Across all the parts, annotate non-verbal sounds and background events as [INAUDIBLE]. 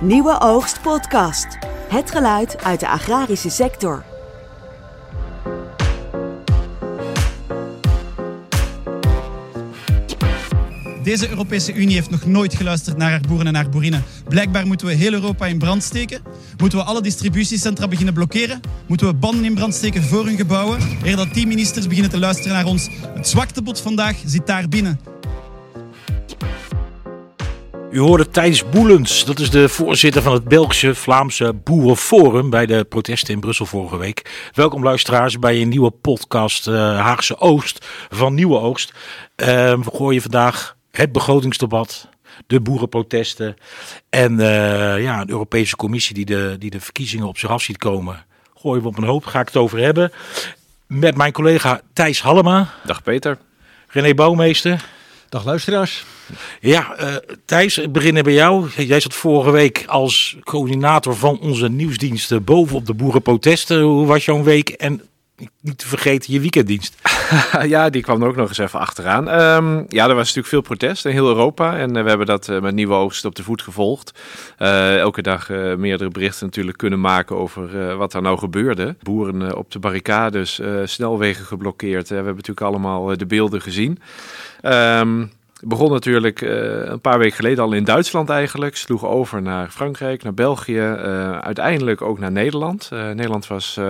Nieuwe Oogst Podcast. Het geluid uit de agrarische sector. Deze Europese Unie heeft nog nooit geluisterd naar haar boeren en haar boerinnen. Blijkbaar moeten we heel Europa in brand steken. Moeten we alle distributiecentra beginnen blokkeren. Moeten we banden in brand steken voor hun gebouwen. Eer dat die ministers beginnen te luisteren naar ons. Het zwaktebod vandaag zit daar binnen. U hoorde Thijs Boelens, dat is de voorzitter van het Belgische Vlaamse Boerenforum bij de protesten in Brussel vorige week. Welkom luisteraars bij een nieuwe podcast uh, Haagse Oost van Nieuwe Oogst. Uh, we gooien vandaag het begrotingsdebat, de boerenprotesten en uh, ja, een Europese Commissie die de, die de verkiezingen op zich af ziet komen. Gooien we op een hoop, ga ik het over hebben. Met mijn collega Thijs Hallema. Dag Peter. René Bouwmeester. Dag luisteraars. Ja, uh, Thijs, beginnen bij jou. Jij zat vorige week als coördinator van onze nieuwsdiensten bovenop de boerenprotesten. Hoe was jouw week? En niet te vergeten je weekenddienst. [LAUGHS] ja, die kwam er ook nog eens even achteraan. Um, ja, er was natuurlijk veel protest in heel Europa. En uh, we hebben dat uh, met Nieuwe Oogst op de voet gevolgd. Uh, elke dag meerdere berichten natuurlijk kunnen maken over wat er nou gebeurde. Boeren op de barricades, snelwegen geblokkeerd. we hebben natuurlijk allemaal de beelden gezien. Um, begon natuurlijk uh, een paar weken geleden al in Duitsland eigenlijk. Sloeg over naar Frankrijk, naar België, uh, uiteindelijk ook naar Nederland. Uh, Nederland was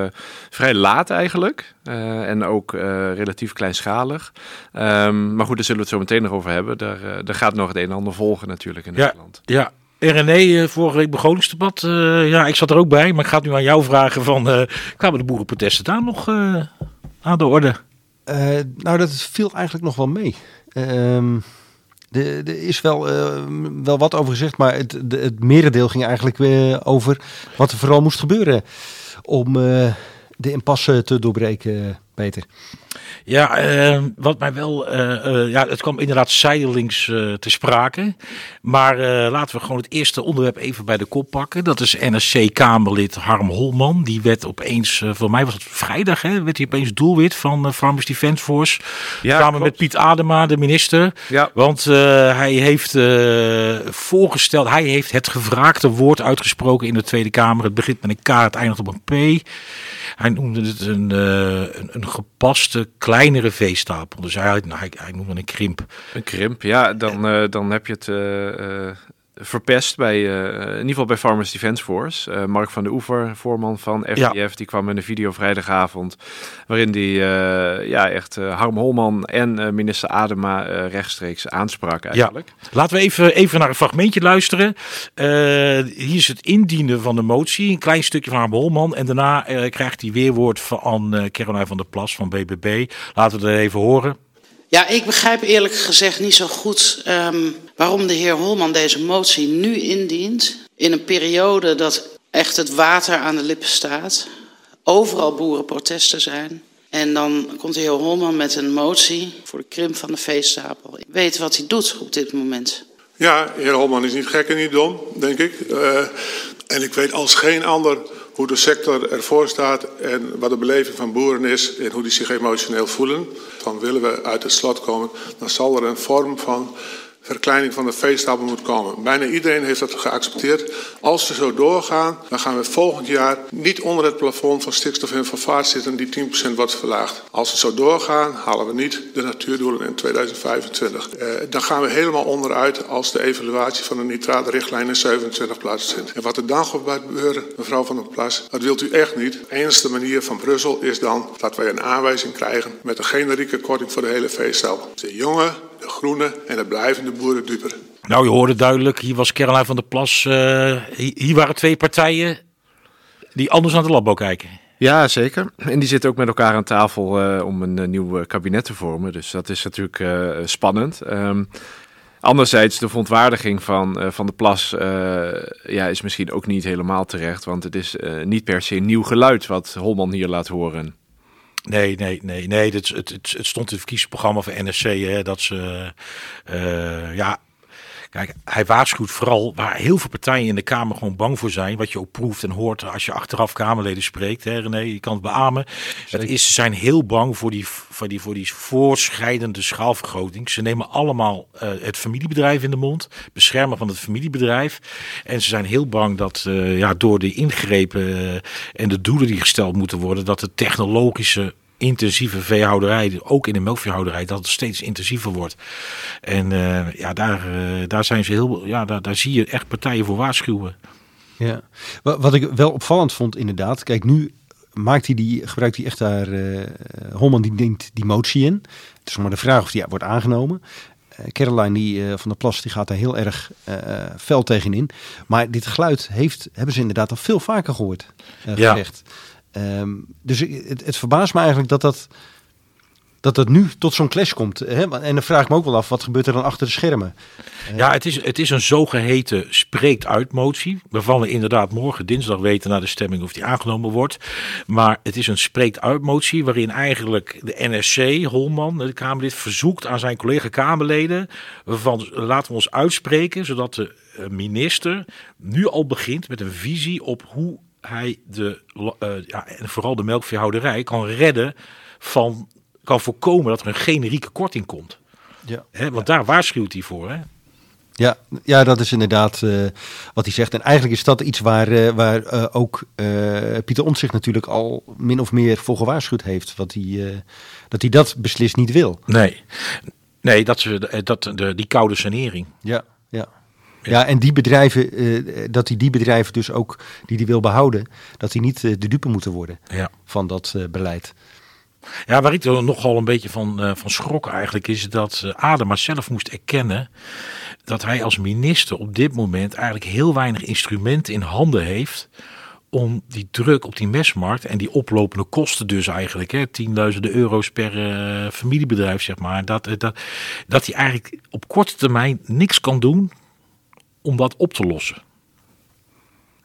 vrij laat eigenlijk en ook relatief kleinschalig. Um, maar goed, daar zullen we het zo meteen nog over hebben. Daar, daar gaat nog het een en ander volgen natuurlijk in ja, Nederland. Ja, RNE, vorige week begrotingsdebat. ja, ik zat er ook bij, maar ik ga het nu aan jou vragen van... kwamen de boerenprotesten daar nog aan de orde? nou, dat viel eigenlijk nog wel mee. Um, er is wel, uh, wel wat over gezegd, maar het, het merendeel ging eigenlijk weer over wat er vooral moest gebeuren om uh, de impasse te doorbreken, Peter. Ja, uh, wat mij wel, uh, ja, het kwam inderdaad zijdelings te sprake. Maar laten we gewoon het eerste onderwerp even bij de kop pakken. Dat is NSC-Kamerlid Harm Holman. Die werd opeens, voor mij was het vrijdag, hè, werd hij opeens doelwit van Farmers Defence Force. Ja, samen met Piet Adema, de minister. Ja. Want hij heeft voorgesteld, hij heeft het gevraagde woord uitgesproken in de Tweede Kamer. Het begint met een K, het eindigt op een P. Hij noemde het een, een, een gepaste kleinere veestapel. Dus hij, hij, hij noemde een krimp. Een krimp, ja. Dan, uh, dan heb je het uh, uh, verpest bij, in ieder geval bij Farmers Defence Force. Mark van de Oever, voorman van FDF, ja. die kwam met een video vrijdagavond. Waarin die ja, echt Harm Holman en minister Adema rechtstreeks aansprak eigenlijk. Ja. Laten we even, even naar een fragmentje luisteren. hier is het indienen van de motie. Een klein stukje van Harm Holman. En daarna krijgt hij weerwoord van Caroline van der Plas van BBB. Laten we het even horen. Ja, ik begrijp eerlijk gezegd niet zo goed um, waarom de heer Holman deze motie nu indient. In een periode dat echt het water aan de lippen staat. Overal boerenprotesten zijn. En dan komt de heer Holman met een motie voor de krimp van de veestapel. Ik weet wat hij doet op dit moment. Ja, heer Holman is niet gek en niet dom, denk ik. Uh, en ik weet als geen ander hoe de sector ervoor staat en wat de beleving van boeren is en hoe die zich emotioneel voelen. Van willen we uit het slot komen, dan zal er een vorm van verkleining van de veestapel moet komen. Bijna iedereen heeft dat geaccepteerd. Als we zo doorgaan, dan gaan we volgend jaar niet onder het plafond van stikstof en van vaart zitten die 10% wordt verlaagd. Als we zo doorgaan, halen we niet de natuurdoelen in 2025. Uh, dan gaan we helemaal onderuit als de evaluatie van de nitraatrichtlijn in 27 plaatsvindt. En wat er dan gaat gebeuren, mevrouw van der Plas, dat wilt u echt niet. De enige manier van Brussel is dan dat wij een aanwijzing krijgen met een generieke korting voor de hele veestapel. De jonge, de groene en de blijvende boeren duper. Nou, je hoorde duidelijk, hier was Caroline van der Plas. Uh, hier waren twee partijen die anders naar de landbouw kijken. Ja, zeker. En die zitten ook met elkaar aan tafel uh, om een uh, nieuw kabinet te vormen. Dus dat is natuurlijk spannend. Um, anderzijds, de verontwaardiging van Van de Plas ja, is misschien ook niet helemaal terecht. Want het is niet per se nieuw geluid wat Holman hier laat horen. Nee, nee, nee, nee. Het, het, het, stond in het verkiezingsprogramma van NSC hè, dat ze uh, ja. Kijk, hij waarschuwt vooral waar heel veel partijen in de Kamer gewoon bang voor zijn. Wat je ook proeft en hoort als je achteraf Kamerleden spreekt. Hè, René, je kan het beamen. Het is, ze zijn heel bang voor die, voor die, voor die voorschrijdende schaalvergroting. Ze nemen allemaal uh, het familiebedrijf in de mond. Beschermen van het familiebedrijf. En ze zijn heel bang dat uh, ja, door de ingrepen uh, en de doelen die gesteld moeten worden. Dat de technologische intensieve veehouderij, ook in de melkveehouderij, dat het steeds intensiever wordt. En uh, ja, daar, uh, daar zijn ze heel, ja, daar, daar zie je echt partijen voor waarschuwen. Ja, wat ik wel opvallend vond inderdaad, kijk nu maakt hij die, gebruikt hij echt daar, uh, Holman die neemt die motie in. Het is maar de vraag of die wordt aangenomen. Caroline die, uh, van der Plas die gaat daar heel erg uh, fel tegenin. Maar dit geluid heeft, hebben ze inderdaad al veel vaker gehoord. Uh, ja. Um, dus het, het, verbaast me eigenlijk dat dat, dat, dat nu tot zo'n clash komt. Hè? En dan vraag ik me ook wel af, wat gebeurt er dan achter de schermen? Ja, het is, het is een zogeheten spreekt uit motie. We inderdaad morgen dinsdag weten na de stemming of die aangenomen wordt. Maar het is een spreekt uit motie waarin eigenlijk de NSC, Holman, de Kamerlid, verzoekt aan zijn collega Kamerleden. Van laten we ons uitspreken, zodat de minister nu al begint met een visie op hoe hij de, uh, ja, en vooral de melkveehouderij kan redden van, kan voorkomen dat er een generieke korting komt. Ja. Hè, want ja. daar waarschuwt hij voor. Hè? Ja, ja, dat is inderdaad uh, wat hij zegt. En eigenlijk is dat iets waar, uh, waar uh, ook Pieter Omtzigt natuurlijk al min of meer voor gewaarschuwd heeft. Wat hij, dat hij dat beslist niet wil. Nee, nee dat ze, dat, de, die koude sanering. Ja, ja. En die bedrijven, uh, dat hij die bedrijven dus ook, die hij wil behouden, dat die niet uh, de dupe moeten worden ja. van dat uh, beleid. Ja, waar ik er nogal een beetje van, van schrok eigenlijk, is dat Adema zelf moest erkennen dat hij als minister op dit moment eigenlijk heel weinig instrumenten in handen heeft om die druk op die mesmarkt en die oplopende kosten dus eigenlijk, hè, tienduizenden euro's per uh, familiebedrijf zeg maar, dat, dat, dat hij eigenlijk op korte termijn niks kan doen om dat op te lossen.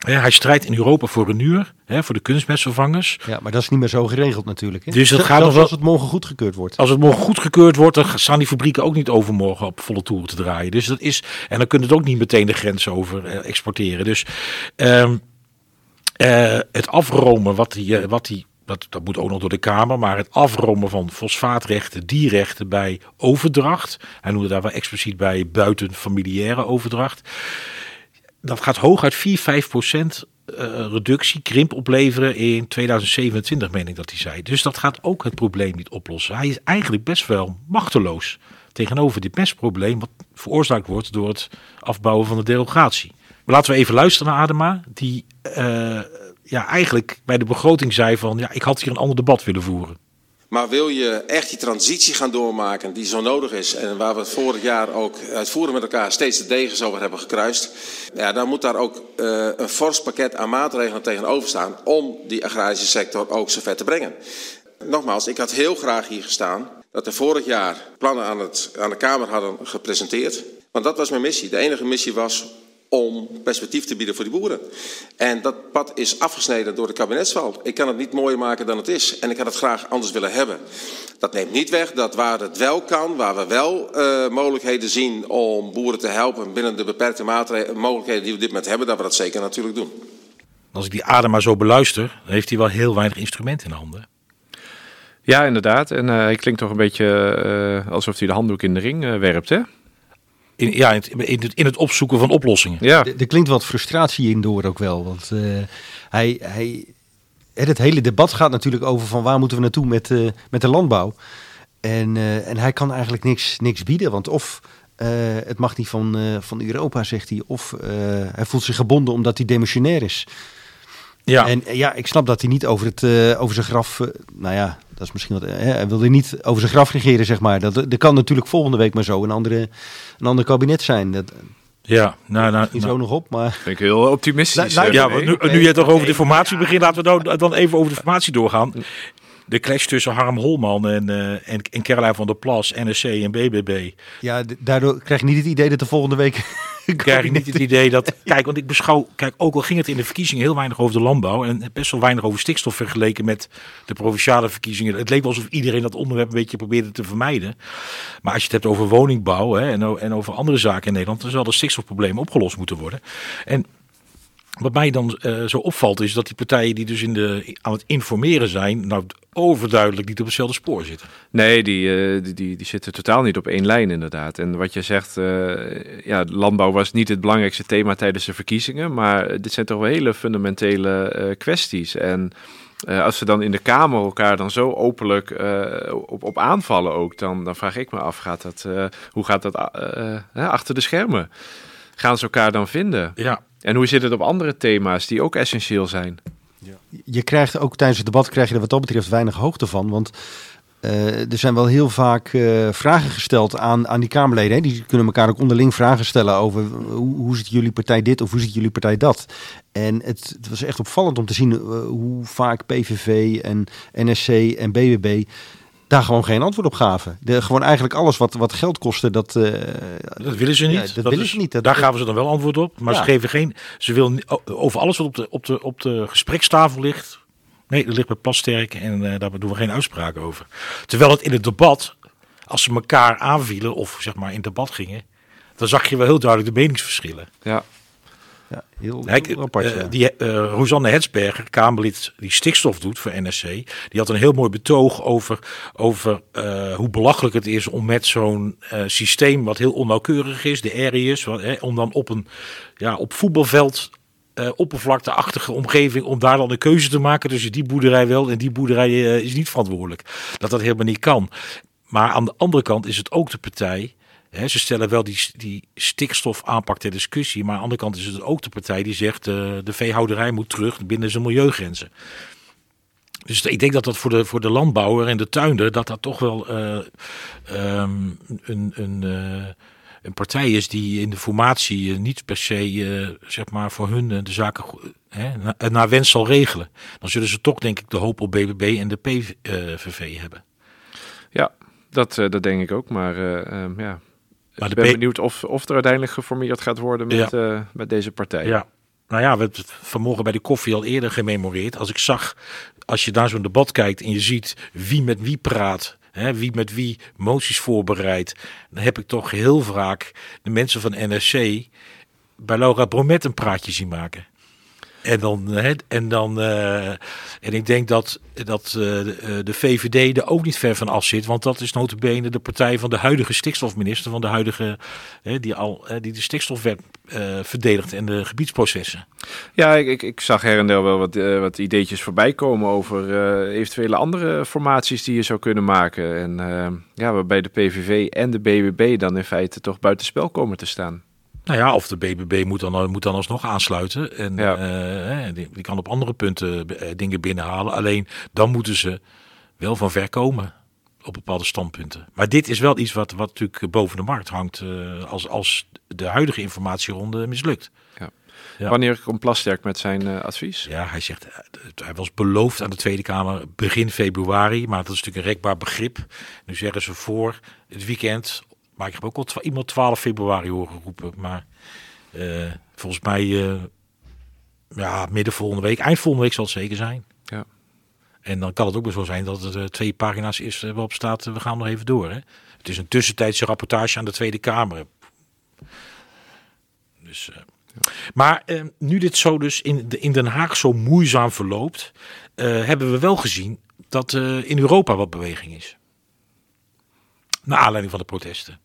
Ja, hij strijdt in Europa voor een uur, hè, voor de kunstmestvervangers. Ja, maar dat is niet meer zo geregeld natuurlijk. Hè? Dus het gaat nog als het morgen goedgekeurd wordt. Als het morgen goedgekeurd wordt, dan staan die fabrieken ook niet overmorgen op volle toeren te draaien. Dus dat is, en dan kunnen het ook niet meteen de grens over eh, exporteren. Dus um, uh, het afromen wat die, uh, wat die dat, dat moet ook nog door de Kamer, maar het afromen van fosfaatrechten, dierrechten bij overdracht. Hij noemde daar wel expliciet bij buitenfamiliaire overdracht. Dat gaat hooguit 4, 5 procent uh, reductie, krimp opleveren in 2027, meen ik dat hij zei. Dus dat gaat ook het probleem niet oplossen. Hij is eigenlijk best wel machteloos tegenover dit mestprobleem, wat veroorzaakt wordt door het afbouwen van de derogatie. Maar laten we even luisteren naar Adema, die uh, ja, eigenlijk bij de begroting zei van ja, ik had hier een ander debat willen voeren. Maar wil je echt die transitie gaan doormaken die zo nodig is en waar we vorig jaar ook uitvoeren met elkaar steeds de degens over hebben gekruist, ja, dan moet daar ook uh, een fors pakket aan maatregelen tegenover staan om die agrarische sector ook zover te brengen. Nogmaals, ik had heel graag hier gestaan dat we vorig jaar plannen aan, het, aan de Kamer hadden gepresenteerd. Want dat was mijn missie. De enige missie was om perspectief te bieden voor die boeren. En dat pad is afgesneden door de kabinetsval. Ik kan het niet mooier maken dan het is. En ik had het graag anders willen hebben. Dat neemt niet weg dat waar het wel kan, waar we wel uh, mogelijkheden zien om boeren te helpen binnen de beperkte mogelijkheden die we dit moment hebben, dat we dat zeker natuurlijk doen. Als ik die adem maar zo beluister, dan heeft hij wel heel weinig instrumenten in de handen. Ja, inderdaad. En uh, hij klinkt toch een beetje uh, alsof hij de handdoek in de ring uh, werpt, hè? In, ja, in het, in het opzoeken van oplossingen. Ja. Er klinkt wat frustratie in door ook wel. Want uh, hij, hij, het hele debat gaat natuurlijk over van waar moeten we naartoe met, uh, met de landbouw. En, uh, en hij kan eigenlijk niks, niks bieden. Want of het mag niet van, van Europa, zegt hij. Of hij voelt zich gebonden omdat hij demissionair is. Ja. En ja, ik snap dat hij niet over, het, uh, over zijn graf. Uh, nou ja, dat is misschien wat. Hè, hij wilde niet over zijn graf regeren, zeg maar. Dat, dat kan natuurlijk volgende week maar zo een, andere, een ander kabinet zijn. Dat, ja, nou, nou, niet nou. zo nog op, maar. Ik heel optimistisch. ja, nu, nu je het toch over de formatie begint, laten we dan, dan even over de formatie doorgaan. De clash tussen Harm Holman en, uh, en, en Caroline van der Plas, NSC en BBB. Ja, daardoor krijg je niet het idee dat de volgende week... [LAUGHS] krijg ik niet het idee dat... [LAUGHS] Kijk, want ik beschouw... Kijk, ook al ging het in de verkiezingen heel weinig over de landbouw... en best wel weinig over stikstof vergeleken met de provinciale verkiezingen. Het leek wel alsof iedereen dat onderwerp een beetje probeerde te vermijden. Maar als je het hebt over woningbouw hè, en, en over andere zaken in Nederland... dan zal de stikstofprobleem opgelost moeten worden. En wat mij dan uh, zo opvalt is dat die partijen die dus in de, aan het informeren zijn, nou overduidelijk niet op hetzelfde spoor zitten. Nee, die, uh, die, die, die, zitten totaal niet op één lijn inderdaad. En wat je zegt, uh, ja, landbouw was niet het belangrijkste thema tijdens de verkiezingen, maar dit zijn toch wel hele fundamentele kwesties. En als ze dan in de Kamer elkaar dan zo openlijk op, op aanvallen ook, dan, dan vraag ik me af, gaat dat, hoe gaat dat achter de schermen? Gaan ze elkaar dan vinden? Ja, en hoe zit het op andere thema's die ook essentieel zijn? Je krijgt ook tijdens het debat krijg je er wat dat betreft weinig hoogte van. Want uh, er zijn wel heel vaak uh, vragen gesteld aan, aan die Kamerleden. Hè? Die kunnen elkaar ook onderling vragen stellen over hoe, hoe ziet jullie partij dit of hoe ziet jullie partij dat. En het, het was echt opvallend om te zien uh, hoe vaak PVV en NSC en BBB daar gewoon geen antwoord op gaven. De, gewoon eigenlijk alles wat, wat geld kostte, dat... Uh, dat willen ze niet. Ja, dat, willen ze niet. daar gaven ze dan wel antwoord op. Maar ja. ze geven geen... Ze willen over alles wat op de, op de, op de gesprekstafel ligt... Nee, dat ligt bij Plasterk en uh, daar doen we geen uitspraken over. Terwijl het in het debat, als ze elkaar aanvielen of zeg maar in debat gingen... dan zag je wel heel duidelijk de meningsverschillen. Ja. Ja, heel, Kijk, heel apart, uh, ja. die, uh, Rosanne Hetsberger, Kamerlid die stikstof doet voor NSC, die had een heel mooi betoog over, over uh, hoe belachelijk het is om met zo'n systeem wat heel onnauwkeurig is, de areas, wat, hè, om dan op een ja, op voetbalveld uh, oppervlakteachtige omgeving om daar dan een keuze te maken tussen die boerderij wel en die boerderij uh, is niet verantwoordelijk. Dat dat helemaal niet kan. Maar aan de andere kant is het ook de partij. Ze stellen wel die, die stikstofaanpak ter discussie. Maar aan de andere kant is het ook de partij die zegt uh, de veehouderij moet terug binnen zijn milieugrenzen. Dus ik denk dat dat voor de, voor de landbouwer en de tuinder dat dat toch wel um, een, een, een partij is die in de formatie niet per se zeg maar voor hun de zaken naar, wens zal regelen. Dan zullen ze toch denk ik de hoop op BBB en de PVV hebben. Ja, dat, dat denk ik ook. Maar um, ja, maar ik ben benieuwd of, of er uiteindelijk geformeerd gaat worden met, ja. met deze partij. Ja. Nou ja, we hebben het vanmorgen bij de koffie al eerder gememoreerd. Als ik zag, als je naar zo'n debat kijkt en je ziet wie met wie praat, Hè, wie met wie moties voorbereidt. Dan heb ik toch heel vaak de mensen van NSC bij Laura Bromet een praatje zien maken. En dan, hè, en dan, uh, en ik denk dat, dat uh, de VVD er ook niet ver van af zit, want dat is notabene de partij van de huidige stikstofminister, van de huidige, hè, die al, die de stikstofwet uh, verdedigt en de gebiedsprocessen. Ja, ik, ik, zag her en der wel wat, wat ideetjes voorbij komen over eventuele andere formaties die je zou kunnen maken. En ja, waarbij de PVV en de BBB dan in feite toch buitenspel komen te staan. Nou ja, of de BBB moet dan, moet dan alsnog aansluiten. En ja. die, die, kan op andere punten dingen binnenhalen. Alleen dan moeten ze wel van ver komen op bepaalde standpunten. Maar dit is wel iets wat, wat natuurlijk boven de markt hangt uh, als, als de huidige informatieronde mislukt. Ja. Ja. Wanneer komt Plasterk met zijn uh, advies? Ja, hij zegt, hij was beloofd aan de Tweede Kamer begin februari, maar dat is natuurlijk een rekbaar begrip. Nu zeggen ze voor het weekend, maar ik heb ook al iemand 12 februari horen roepen, maar uh, volgens mij ja, midden volgende week, eind volgende week zal het zeker zijn. Ja. En dan kan het ook wel zo zijn dat het uh, twee pagina's is waarop staat, we gaan nog even door. Hè? Het is een tussentijdse rapportage aan de Tweede Kamer. Dus, ja. Maar nu dit zo dus in, de, in Den Haag zo moeizaam verloopt, hebben we wel gezien dat in Europa wat beweging is. Naar aanleiding van de protesten.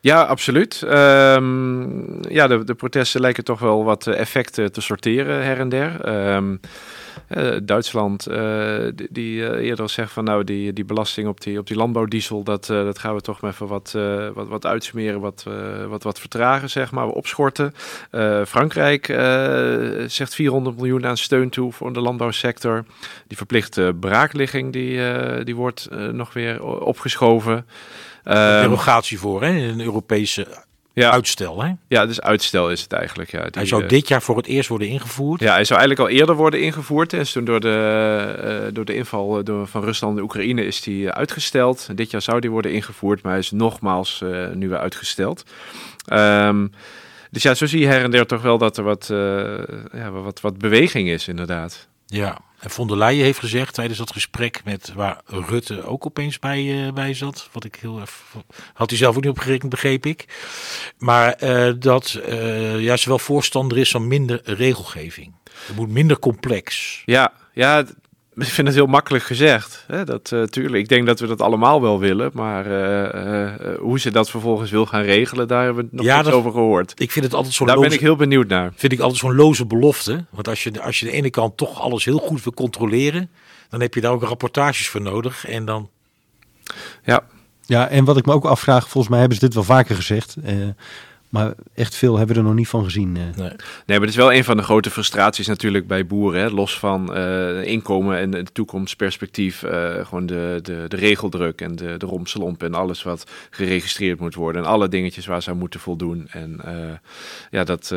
Ja, absoluut. Um, ja, de, de, protesten lijken toch wel wat effecten te sorteren her en der. Um, uh, Duitsland, uh, die, eerder zegt van nou die, die belasting op die, op die landbouwdiesel, dat, dat gaan we toch even wat, wat, wat uitsmeren, wat, wat, wat vertragen, zeg maar, opschorten. Frankrijk zegt 400 miljoen aan steun toe voor de landbouwsector. Die verplichte braakligging die, die wordt nog weer opgeschoven. Derogatie voor, hè? Een Europese Ja. Uitstel, hè? Ja, dus uitstel is het eigenlijk. Ja. Die, Hij zou eh, dit jaar voor het eerst worden ingevoerd. Ja, hij zou eigenlijk al eerder worden ingevoerd. En toen door de, eh, door de inval eh, door, van Rusland en Oekraïne is die uitgesteld. Dit jaar zou die worden ingevoerd, maar hij is nogmaals nu weer uitgesteld. Ehm, dus ja, zo zie je her en der toch wel dat er wat, eh, ja, wat, wat beweging is, inderdaad. Ja, en von der Leyen heeft gezegd tijdens dat gesprek met waar Rutte ook opeens bij, eh, bij zat, wat ik heel erg had hij zelf ook niet op gerekend, begreep ik. Maar eh, dat eh juist wel voorstander is van minder regelgeving. Het moet minder complex. Ja, ja, [LAUGHS] ik vind het heel makkelijk gezegd. Hè? Dat, eh, tuurlijk, ik denk dat we dat allemaal wel willen. Maar eh, eh, hoe ze dat vervolgens wil gaan regelen, daar hebben we nog Ja, niks dat- over gehoord. Ik vind het altijd zo'n Daar ben ik heel benieuwd naar. vind ik altijd zo'n loze belofte. Want als je, als je aan de ene kant toch alles heel goed wil controleren, dan heb je daar ook rapportages voor nodig. En dan Ja, Ja, en wat ik me ook afvraag, volgens mij hebben ze dit wel vaker gezegd. Maar echt veel hebben we er nog niet van gezien. eh. Nee. Nee, maar het is wel een van de grote frustraties natuurlijk bij boeren. Hè? Los van eh, inkomen en het toekomstperspectief. eh, gewoon de, de, de regeldruk en de, de romslomp en alles wat geregistreerd moet worden. En alle dingetjes waar ze aan moeten voldoen. En ja, dat,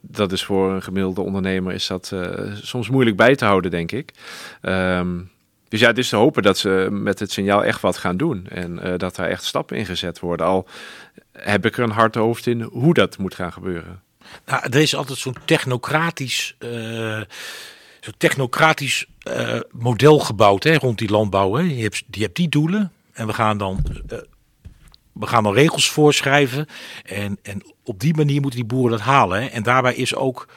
dat is voor een gemiddelde ondernemer is dat soms moeilijk bij te houden, denk ik. Ehm, dus ja, het is te hopen dat ze met het signaal echt wat gaan doen. En dat daar echt stappen in gezet worden. Al heb ik er een hard hoofd in hoe dat moet gaan gebeuren. Nou, er is altijd zo'n technocratisch, zo'n technocratisch eh, model gebouwd hè, rond die landbouw. Hè. Je, hebt, hebt die doelen en we gaan dan, eh, we gaan dan regels voorschrijven. En, en op die manier moeten die boeren dat halen. En daarbij is ook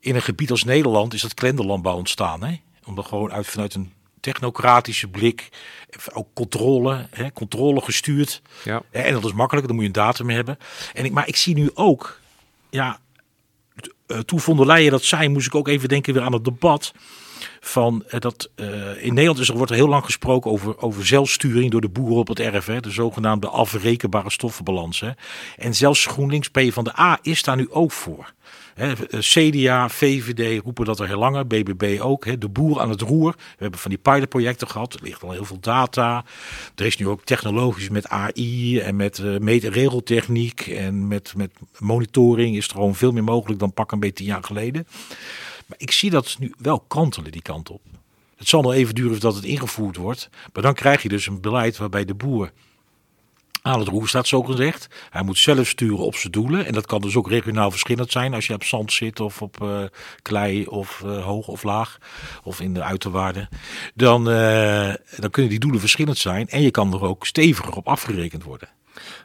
in een gebied als Nederland is dat klenderlandbouw ontstaan. Hè. Omdat gewoon uit, vanuit een technocratische blik, ook controle, hè, controle gestuurd. Ja. En dat is makkelijk, dan moet je een datum hebben. En ik, maar ik zie nu ook, ja, eh, toen von der Leyen dat zei, moest ik ook even denken weer aan het debat. Van eh, dat eh, in Nederland is er, wordt er heel lang gesproken over, over zelfsturing door de boeren op het erf. Hè, de zogenaamde afrekenbare stoffenbalans. Hè. En zelfs GroenLinks P van de A is daar nu ook voor. Eh, CDA, VVD roepen dat er heel langer, BBB ook. De boer aan het roer. We hebben van die pilotprojecten gehad. Er ligt al heel veel data. Er is nu ook technologisch met AI en met regeltechniek en met, met monitoring is er gewoon veel meer mogelijk dan pak een beetje tien jaar geleden. Maar ik zie dat nu wel kantelen die kant op. Het zal nog even duren voordat het ingevoerd wordt. Maar dan krijg je dus een beleid waarbij de boer aan het roer staat, zo gezegd. Hij moet zelf sturen op zijn doelen. En dat kan dus ook regionaal verschillend zijn. Als je op zand zit of op eh, klei of eh, hoog of laag. Of in de uiterwaarden. Dan, eh, dan kunnen die doelen verschillend zijn. En je kan er ook steviger op afgerekend worden.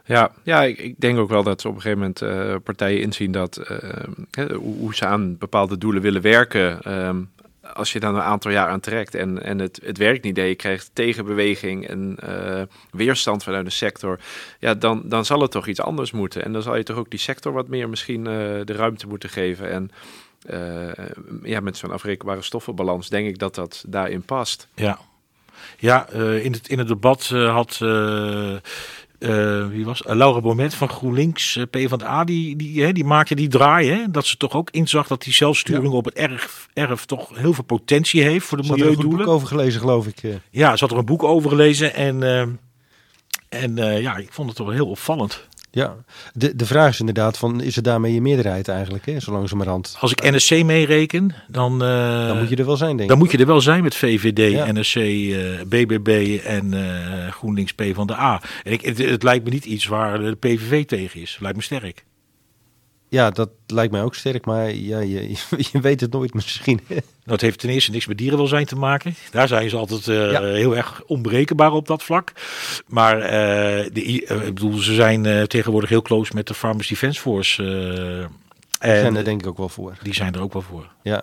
Ja, ja ik, denk ook wel dat ze op een gegeven moment eh, partijen inzien dat eh, hoe, ze aan bepaalde doelen willen werken. ehm, als je dan een aantal jaar aan trekt en, en het, het werkt niet, je krijgt tegenbeweging en eh, weerstand vanuit de sector, ja, dan, dan zal het toch iets anders moeten. En dan zal je toch ook die sector wat meer misschien de ruimte moeten geven. En ja, met zo'n afrekenbare stoffenbalans denk ik dat dat daarin past. Ja, ja in, het, in het debat had. Eh, eh, wie was uh, Laura Bomet van GroenLinks, uh, P van de A, die, die, hè, die maakte die draai. Hè, dat ze toch ook inzag dat die zelfsturing op het erf, erf toch heel veel potentie heeft voor de Ze had er een milieudoelen. boek over gelezen, geloof ik. eh. Ja, ze had er een boek over gelezen en, eh, en eh, ja, ik vond het toch wel heel opvallend. Ja, de, de vraag is inderdaad van, is het daarmee je meerderheid eigenlijk, hè, zo langzamerhand? Als ik NSC meereken, dan, uh, Dan moet je er wel zijn, denk ik. dan moet je er wel zijn met VVD, Ja. NSC, eh, BBB en eh, GroenLinks P van de A. En ik, het, het lijkt me niet iets waar de PVV tegen is. Lijkt me sterk. Ja, dat lijkt mij ook sterk, maar ja, je, [LAUGHS] je weet het nooit misschien. [LAUGHS] Nou, het heeft ten eerste niks met dierenwelzijn te maken. Daar zijn ze altijd eh, Ja. heel erg onberekenbaar op dat vlak. Maar eh, de, eh, ik bedoel, ze zijn eh, tegenwoordig heel close met de Farmers Defence Force. eh, Die zijn en er denk ik ook wel voor. die zijn er ook wel voor. Ja.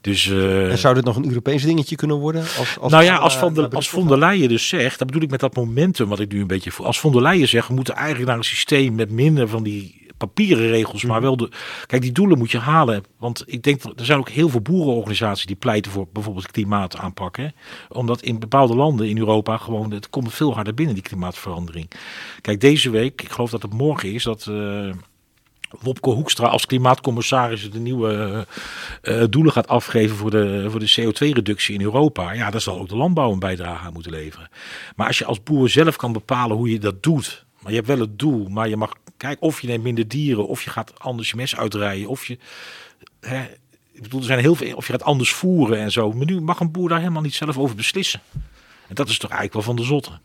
Dus, eh, En zou dit nog een Europees dingetje kunnen worden? Als, als nou ja, als Van, der, als von der Leyen dus zegt, dat bedoel ik met dat momentum wat ik nu een beetje voel. Als von der Leyen zegt, we moeten eigenlijk naar een systeem met minder van die papieren regels, maar wel de. Kijk, die doelen moet je halen. Want ik denk dat er zijn ook heel veel boerenorganisaties die pleiten voor bijvoorbeeld klimaataanpak. Hè? Omdat in bepaalde landen in Europa gewoon het komt veel harder binnen die klimaatverandering. Kijk, deze week, ik geloof dat het morgen is, dat. eh, Wopke Hoekstra als klimaatcommissaris de nieuwe eh, eh, doelen gaat afgeven voor de, voor de CO2-reductie in Europa. Ja, daar zal ook de landbouw een bijdrage aan moeten leveren. Maar als je als boer zelf kan bepalen hoe je dat doet. Maar je hebt wel het doel, maar je mag kijk, of je neemt minder dieren, of je gaat anders je mes uitrijden, of je, hè, ik bedoel, er zijn heel veel, of je gaat anders voeren en zo. Maar nu mag een boer daar helemaal niet zelf over beslissen. En dat is toch eigenlijk wel van de zotte.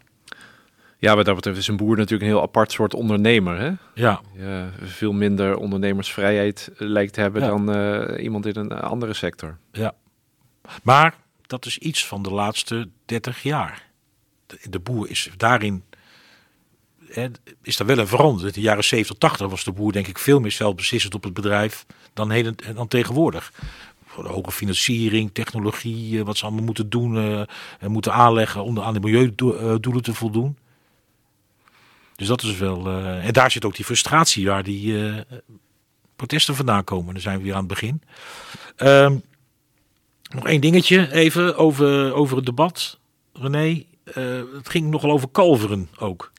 Ja, wat dat betreft is een boer natuurlijk een heel apart soort ondernemer. Hè? Ja, Ja, veel minder ondernemersvrijheid lijkt te hebben Ja. dan eh, iemand in een andere sector. ja. Maar dat is iets van de laatste 30 jaar. De, de boer is daarin, is er wel een veranderd. In de jaren 70, 80 was de boer denk ik veel meer zelfbeslissend op het bedrijf dan, heden, dan tegenwoordig. Voor de hoge financiering, technologie, eh, wat ze allemaal moeten doen eh, en moeten aanleggen om aan de milieudoelen te voldoen. Dus dat is wel. eh, en daar zit ook die frustratie waar die eh, protesten vandaan komen. Dan zijn we weer aan het begin. Ehm, nog één dingetje even over, over het debat. René, eh, het ging nogal over kalveren ook.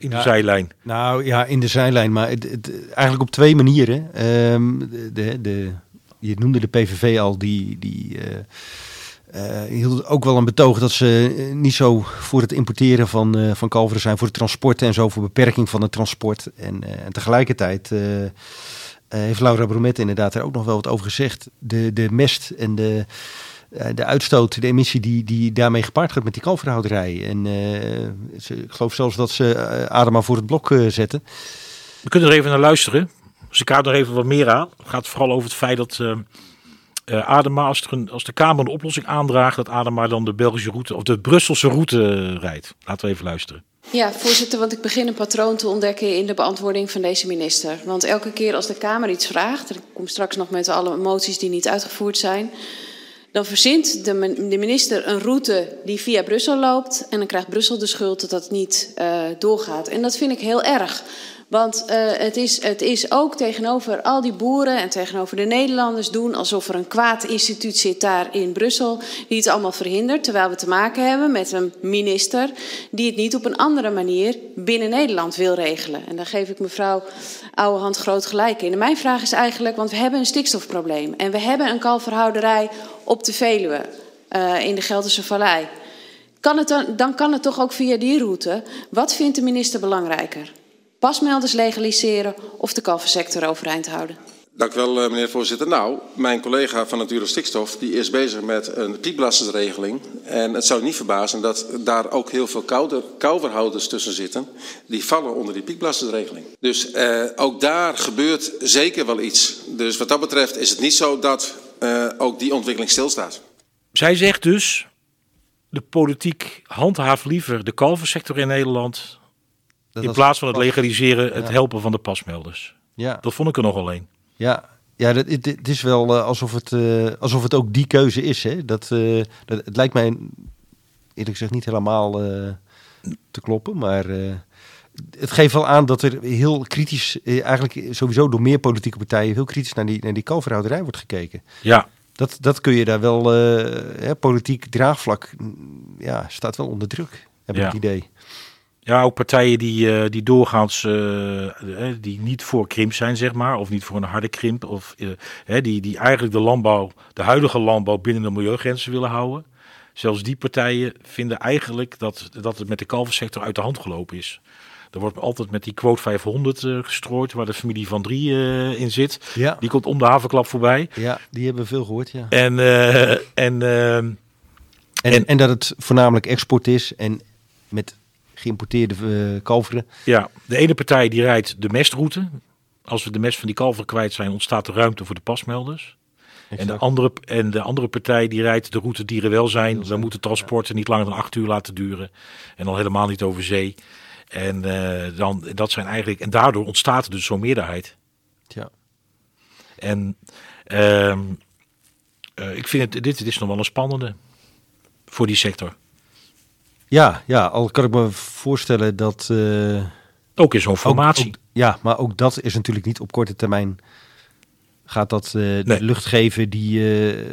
In de Ja. zijlijn. Nou ja, in de zijlijn, maar het, het- eigenlijk op twee manieren. Ehm, de, de, je noemde de PVV al, die, die eh, eh, hield ook wel een betoog dat ze eh, niet zo voor het importeren van, van kalveren zijn, voor het transport en zo, voor beperking van het transport. En, en tegelijkertijd heeft Laura Bromet inderdaad er ook nog wel wat over gezegd. De, de mest en de, de uitstoot, de emissie die, die daarmee gepaard gaat met die kalverhouderij. En eh, ze, ik geloof zelfs dat ze eh, Adema voor het blok eh, zetten. We kunnen er even naar luisteren. Dus ik kaart er even wat meer aan. Het gaat vooral over het feit dat eh, eh, Adema, als, er een, als de Kamer een oplossing aandraagt, dat Adema dan de Belgische route of de Brusselse route eh, rijdt. Laten we even luisteren. Ja, voorzitter, want ik begin een patroon te ontdekken in de beantwoording van deze minister. Want elke keer als de Kamer iets vraagt, en ik kom straks nog met alle moties die niet uitgevoerd zijn, dan verzint de, min- de minister een route die via Brussel loopt en dan krijgt Brussel de schuld dat dat niet eh, doorgaat. En dat vind ik heel erg. Want eh, het, is, het is ook tegenover al die boeren en tegenover de Nederlanders doen alsof er een kwaad instituut zit daar in Brussel die het allemaal verhindert. Terwijl we te maken hebben met een minister die het niet op een andere manier binnen Nederland wil regelen. En daar geef ik mevrouw Ouwehand groot gelijk in. En mijn vraag is eigenlijk, want we hebben een stikstofprobleem en we hebben een kalverhouderij op de Veluwe eh, in de Gelderse Vallei. Kan het dan kan het toch ook via die route. Wat vindt de minister belangrijker? Pasmelders legaliseren of de kalversector overeind houden? Dank u wel, eh, meneer de voorzitter. Nou, mijn collega van Natuur en Stikstof die is bezig met een piekbelastingregeling. En het zou niet verbazen dat daar ook heel veel kouverhouders tussen zitten. Die vallen onder die piekbelastingregeling. Dus eh, ook daar gebeurt zeker wel iets. Dus wat dat betreft is het niet zo dat eh, ook die ontwikkeling stilstaat. Zij zegt dus, de politiek handhaaft liever de kalversector in Nederland Dat in plaats van het legaliseren, het Ja. helpen van de pasmelders. Ja, Dat vond ik er nogal een. ja. Ja, dat, het, het is wel eh, alsof, het, eh, alsof het ook die keuze is. Hè? Dat, eh, dat, het lijkt mij eerlijk gezegd niet helemaal te kloppen. Maar het geeft wel aan dat er heel kritisch, eigenlijk sowieso door meer politieke partijen, heel kritisch naar die, naar die kalverhouderij wordt gekeken. Ja, Dat, dat kun je daar wel, hè, politiek draagvlak, ja, staat wel onder druk, heb ik Ja. het idee. Ja, ook partijen die, eh, die doorgaans eh, eh, die niet voor krimp zijn, zeg maar, of niet voor een harde krimp, of die, die eigenlijk de landbouw, de huidige landbouw binnen de milieugrenzen willen houden. Zelfs die partijen vinden eigenlijk dat, dat het met de kalversector uit de hand gelopen is. Er wordt altijd met die quote 500 eh, gestrooid, waar de familie van drie in zit. Ja. Die komt om de havenklap voorbij. Ja, die hebben we veel gehoord, ja. En, en ehm, En, En- en, dat het voornamelijk export is en met geïmporteerde eh, kalveren. Ja, de ene partij die rijdt de mestroute. Als we de mest van die kalveren kwijt zijn, ontstaat er ruimte voor de pasmelders. En de, andere, en de andere partij die rijdt de route dierenwelzijn. Dan moeten transporten niet langer dan acht uur laten duren. En al helemaal niet over zee. En, eh, dan, dat zijn eigenlijk, en daardoor ontstaat er dus zo'n meerderheid. Ja. En ehm, eh, ik vind het, dit, dit is nog wel een spannende voor die sector. Ja, ja, al kan ik me voorstellen dat... eh, Ook in zo'n formatie. ook- ja, maar ook dat is natuurlijk niet op korte termijn... gaat dat eh, de lucht geven die, eh,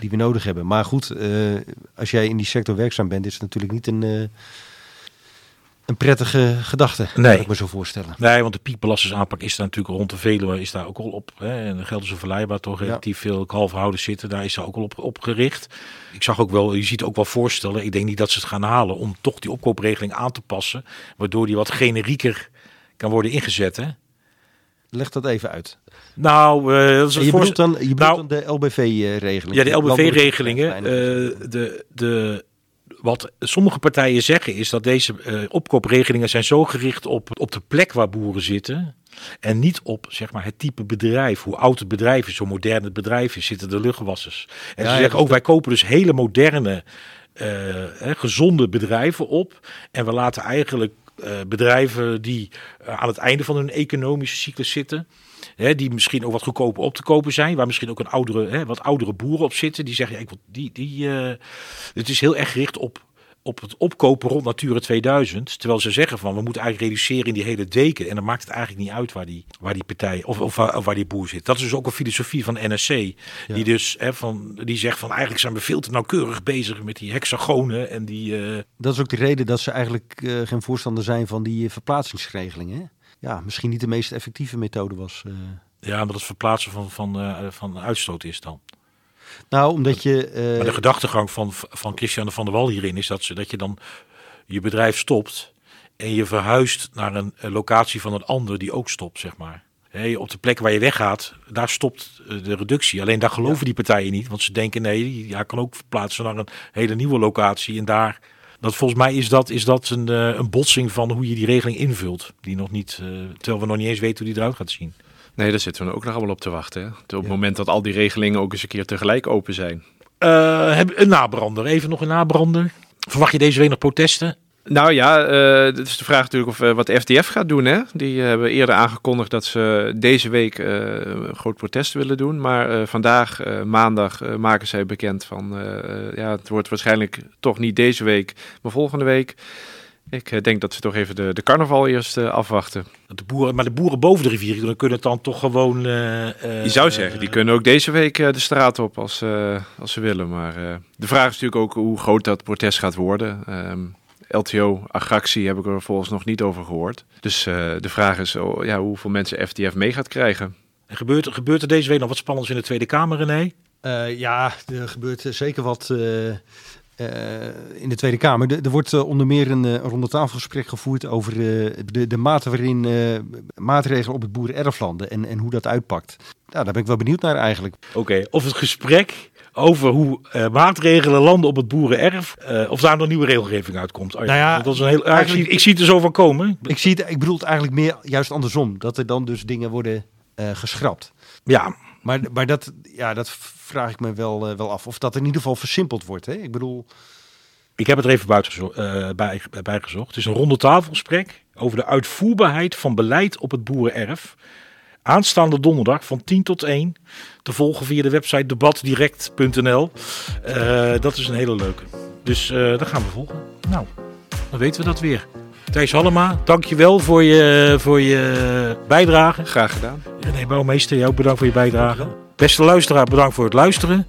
die we nodig hebben. Maar goed, als jij in die sector werkzaam bent... is het natuurlijk niet een, een prettige gedachte, Nee. kan ik me zo voorstellen. Nee, want de piekbelastingsaanpak is daar natuurlijk rond de Veluwe is daar ook al op. Hè, en de Gelderse Vallei, waar toch Ja. relatief veel kalverhouders zitten, daar is daar ook al op, op gericht. Ik zag ook wel, je ziet ook wel voorstellen, ik denk niet dat ze het gaan halen, om toch die opkoopregeling aan te passen, waardoor die wat generieker kan worden ingezet. Hè? Leg dat even uit. Nou, uh, dat is je bedoelt dan, je bedoelt nou, dan de LBV-regelingen? Ja, de LBV-regelingen. Uh, de, de, wat sommige partijen zeggen is dat deze uh, opkoopregelingen zijn zo gericht op, op de plek waar boeren zitten. En niet op zeg maar, het type bedrijf, hoe oud het bedrijf is, hoe modern het bedrijf is, zitten de luchtwassers. En ja, ze zeggen ook, wij kopen dus hele moderne, uh, gezonde bedrijven op. En we laten eigenlijk bedrijven die aan het einde van hun economische cyclus zitten, Hè, die misschien ook wat goedkoper op te kopen zijn. Waar misschien ook een oudere, hè, wat oudere boeren op zitten. Die zeggen, ja, ik wil die, die, uh, het is heel erg gericht op, op het opkopen rond Natura 2000. Terwijl ze zeggen van, we moeten eigenlijk reduceren in die hele deken. En dan maakt het eigenlijk niet uit waar die, waar die partij of, of, of waar die boer zit. Dat is dus ook een filosofie van NSC. Ja. Die dus hè, van, die zegt van, eigenlijk zijn we veel te nauwkeurig bezig met die hexagonen. En die, uh... Dat is ook de reden dat ze eigenlijk uh, geen voorstander zijn van die verplaatsingsregelingen. Ja, misschien niet de meest effectieve methode was. Uh... Ja, omdat het verplaatsen van, van, van uitstoot is dan. Nou, omdat je. Uh... Maar de gedachtegang van, van Christian van der Wal hierin is dat, ze, dat je dan je bedrijf stopt en je verhuist naar een, locatie van een ander die ook stopt, zeg maar. Hey, op de plek waar je weggaat, daar stopt de reductie. Alleen daar geloven ja. die partijen niet, want ze denken nee, ja, kan ook verplaatsen naar een hele nieuwe locatie en daar dat volgens mij is dat, is dat een, uh, een botsing van hoe je die regeling invult. Die nog niet, terwijl we nog niet eens weten hoe die eruit gaat zien. Nee, daar zitten we ook nog allemaal op te wachten. Hè? Op het ja. moment dat al die regelingen ook eens een keer tegelijk open zijn. Uh, een nabrander, even nog een nabrander. Verwacht je deze week nog protesten? Nou ja, uh, het is de vraag natuurlijk of uh, wat de FDF gaat doen. Hè? Die hebben eerder aangekondigd dat ze deze week een groot protest willen doen. Maar vandaag, maandag, maken zij bekend van... ja, het wordt waarschijnlijk toch niet deze week, maar volgende week. Ik denk dat ze toch even de, de carnaval eerst afwachten. De boeren, maar de boeren boven de rivier dan kunnen het dan toch gewoon... Je zou zeggen, die kunnen ook deze week de straat op als, als ze willen. Maar de vraag is natuurlijk ook hoe groot dat protest gaat worden... Um, LTO, agractie heb ik er volgens nog niet over gehoord. Dus uh, de vraag is oh, ja, hoeveel mensen FTF mee gaat krijgen. En gebeurt, gebeurt er deze week nog wat spannends in de Tweede Kamer, René? Uh, ja, er gebeurt zeker wat uh, in de Tweede Kamer. Er, er wordt onder meer een, een rondetafelgesprek gevoerd over de, de mate waarin maatregelen op het boerenerflanden en, en hoe dat uitpakt. Ja, daar ben ik wel benieuwd naar eigenlijk. Oké, okay, of het gesprek over hoe uh, maatregelen landen op het boerenerf. Uh, of daar nog nieuwe regelgeving uitkomt. Oh, nou ja, dat is een heel, ik, zie, ik, zie, het er zo van komen. Ik, zie het, ik bedoel het eigenlijk meer juist andersom. Dat er dan dus dingen worden uh, geschrapt. Ja. Maar, maar dat, ja, dat vraag ik me wel, wel af. Of dat in ieder geval versimpeld wordt. Hè? Ik bedoel... Ik heb het er even buiten bij, bij gezocht. Het is een ronde tafelgesprek over de uitvoerbaarheid van beleid op het boerenerf. Aanstaande donderdag van 10 tot 1 te volgen via de website debatdirect.nl. Uh, dat is een hele leuke. Dus uh, gaan we volgen. Nou, dan weten we dat weer. Thijs Hallema, dankjewel voor je, voor je bijdrage. Graag gedaan. René Bouwmeester, jou ook bedankt voor je bijdrage. Beste luisteraar, bedankt voor het luisteren.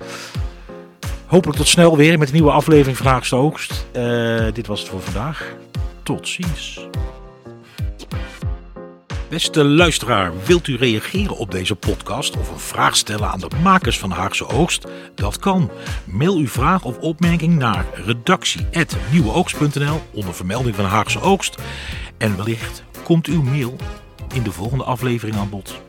Hopelijk tot snel weer met een nieuwe aflevering van Haagse Oogst. Uh, dit was het voor vandaag. Tot ziens. Beste luisteraar, wilt u reageren op deze podcast of een vraag stellen aan de makers van Haagse Oogst? Dat kan. Mail uw vraag of opmerking naar redactie.nieuweoogst.nl onder vermelding van Haagse Oogst. En wellicht komt uw mail in de volgende aflevering aan bod.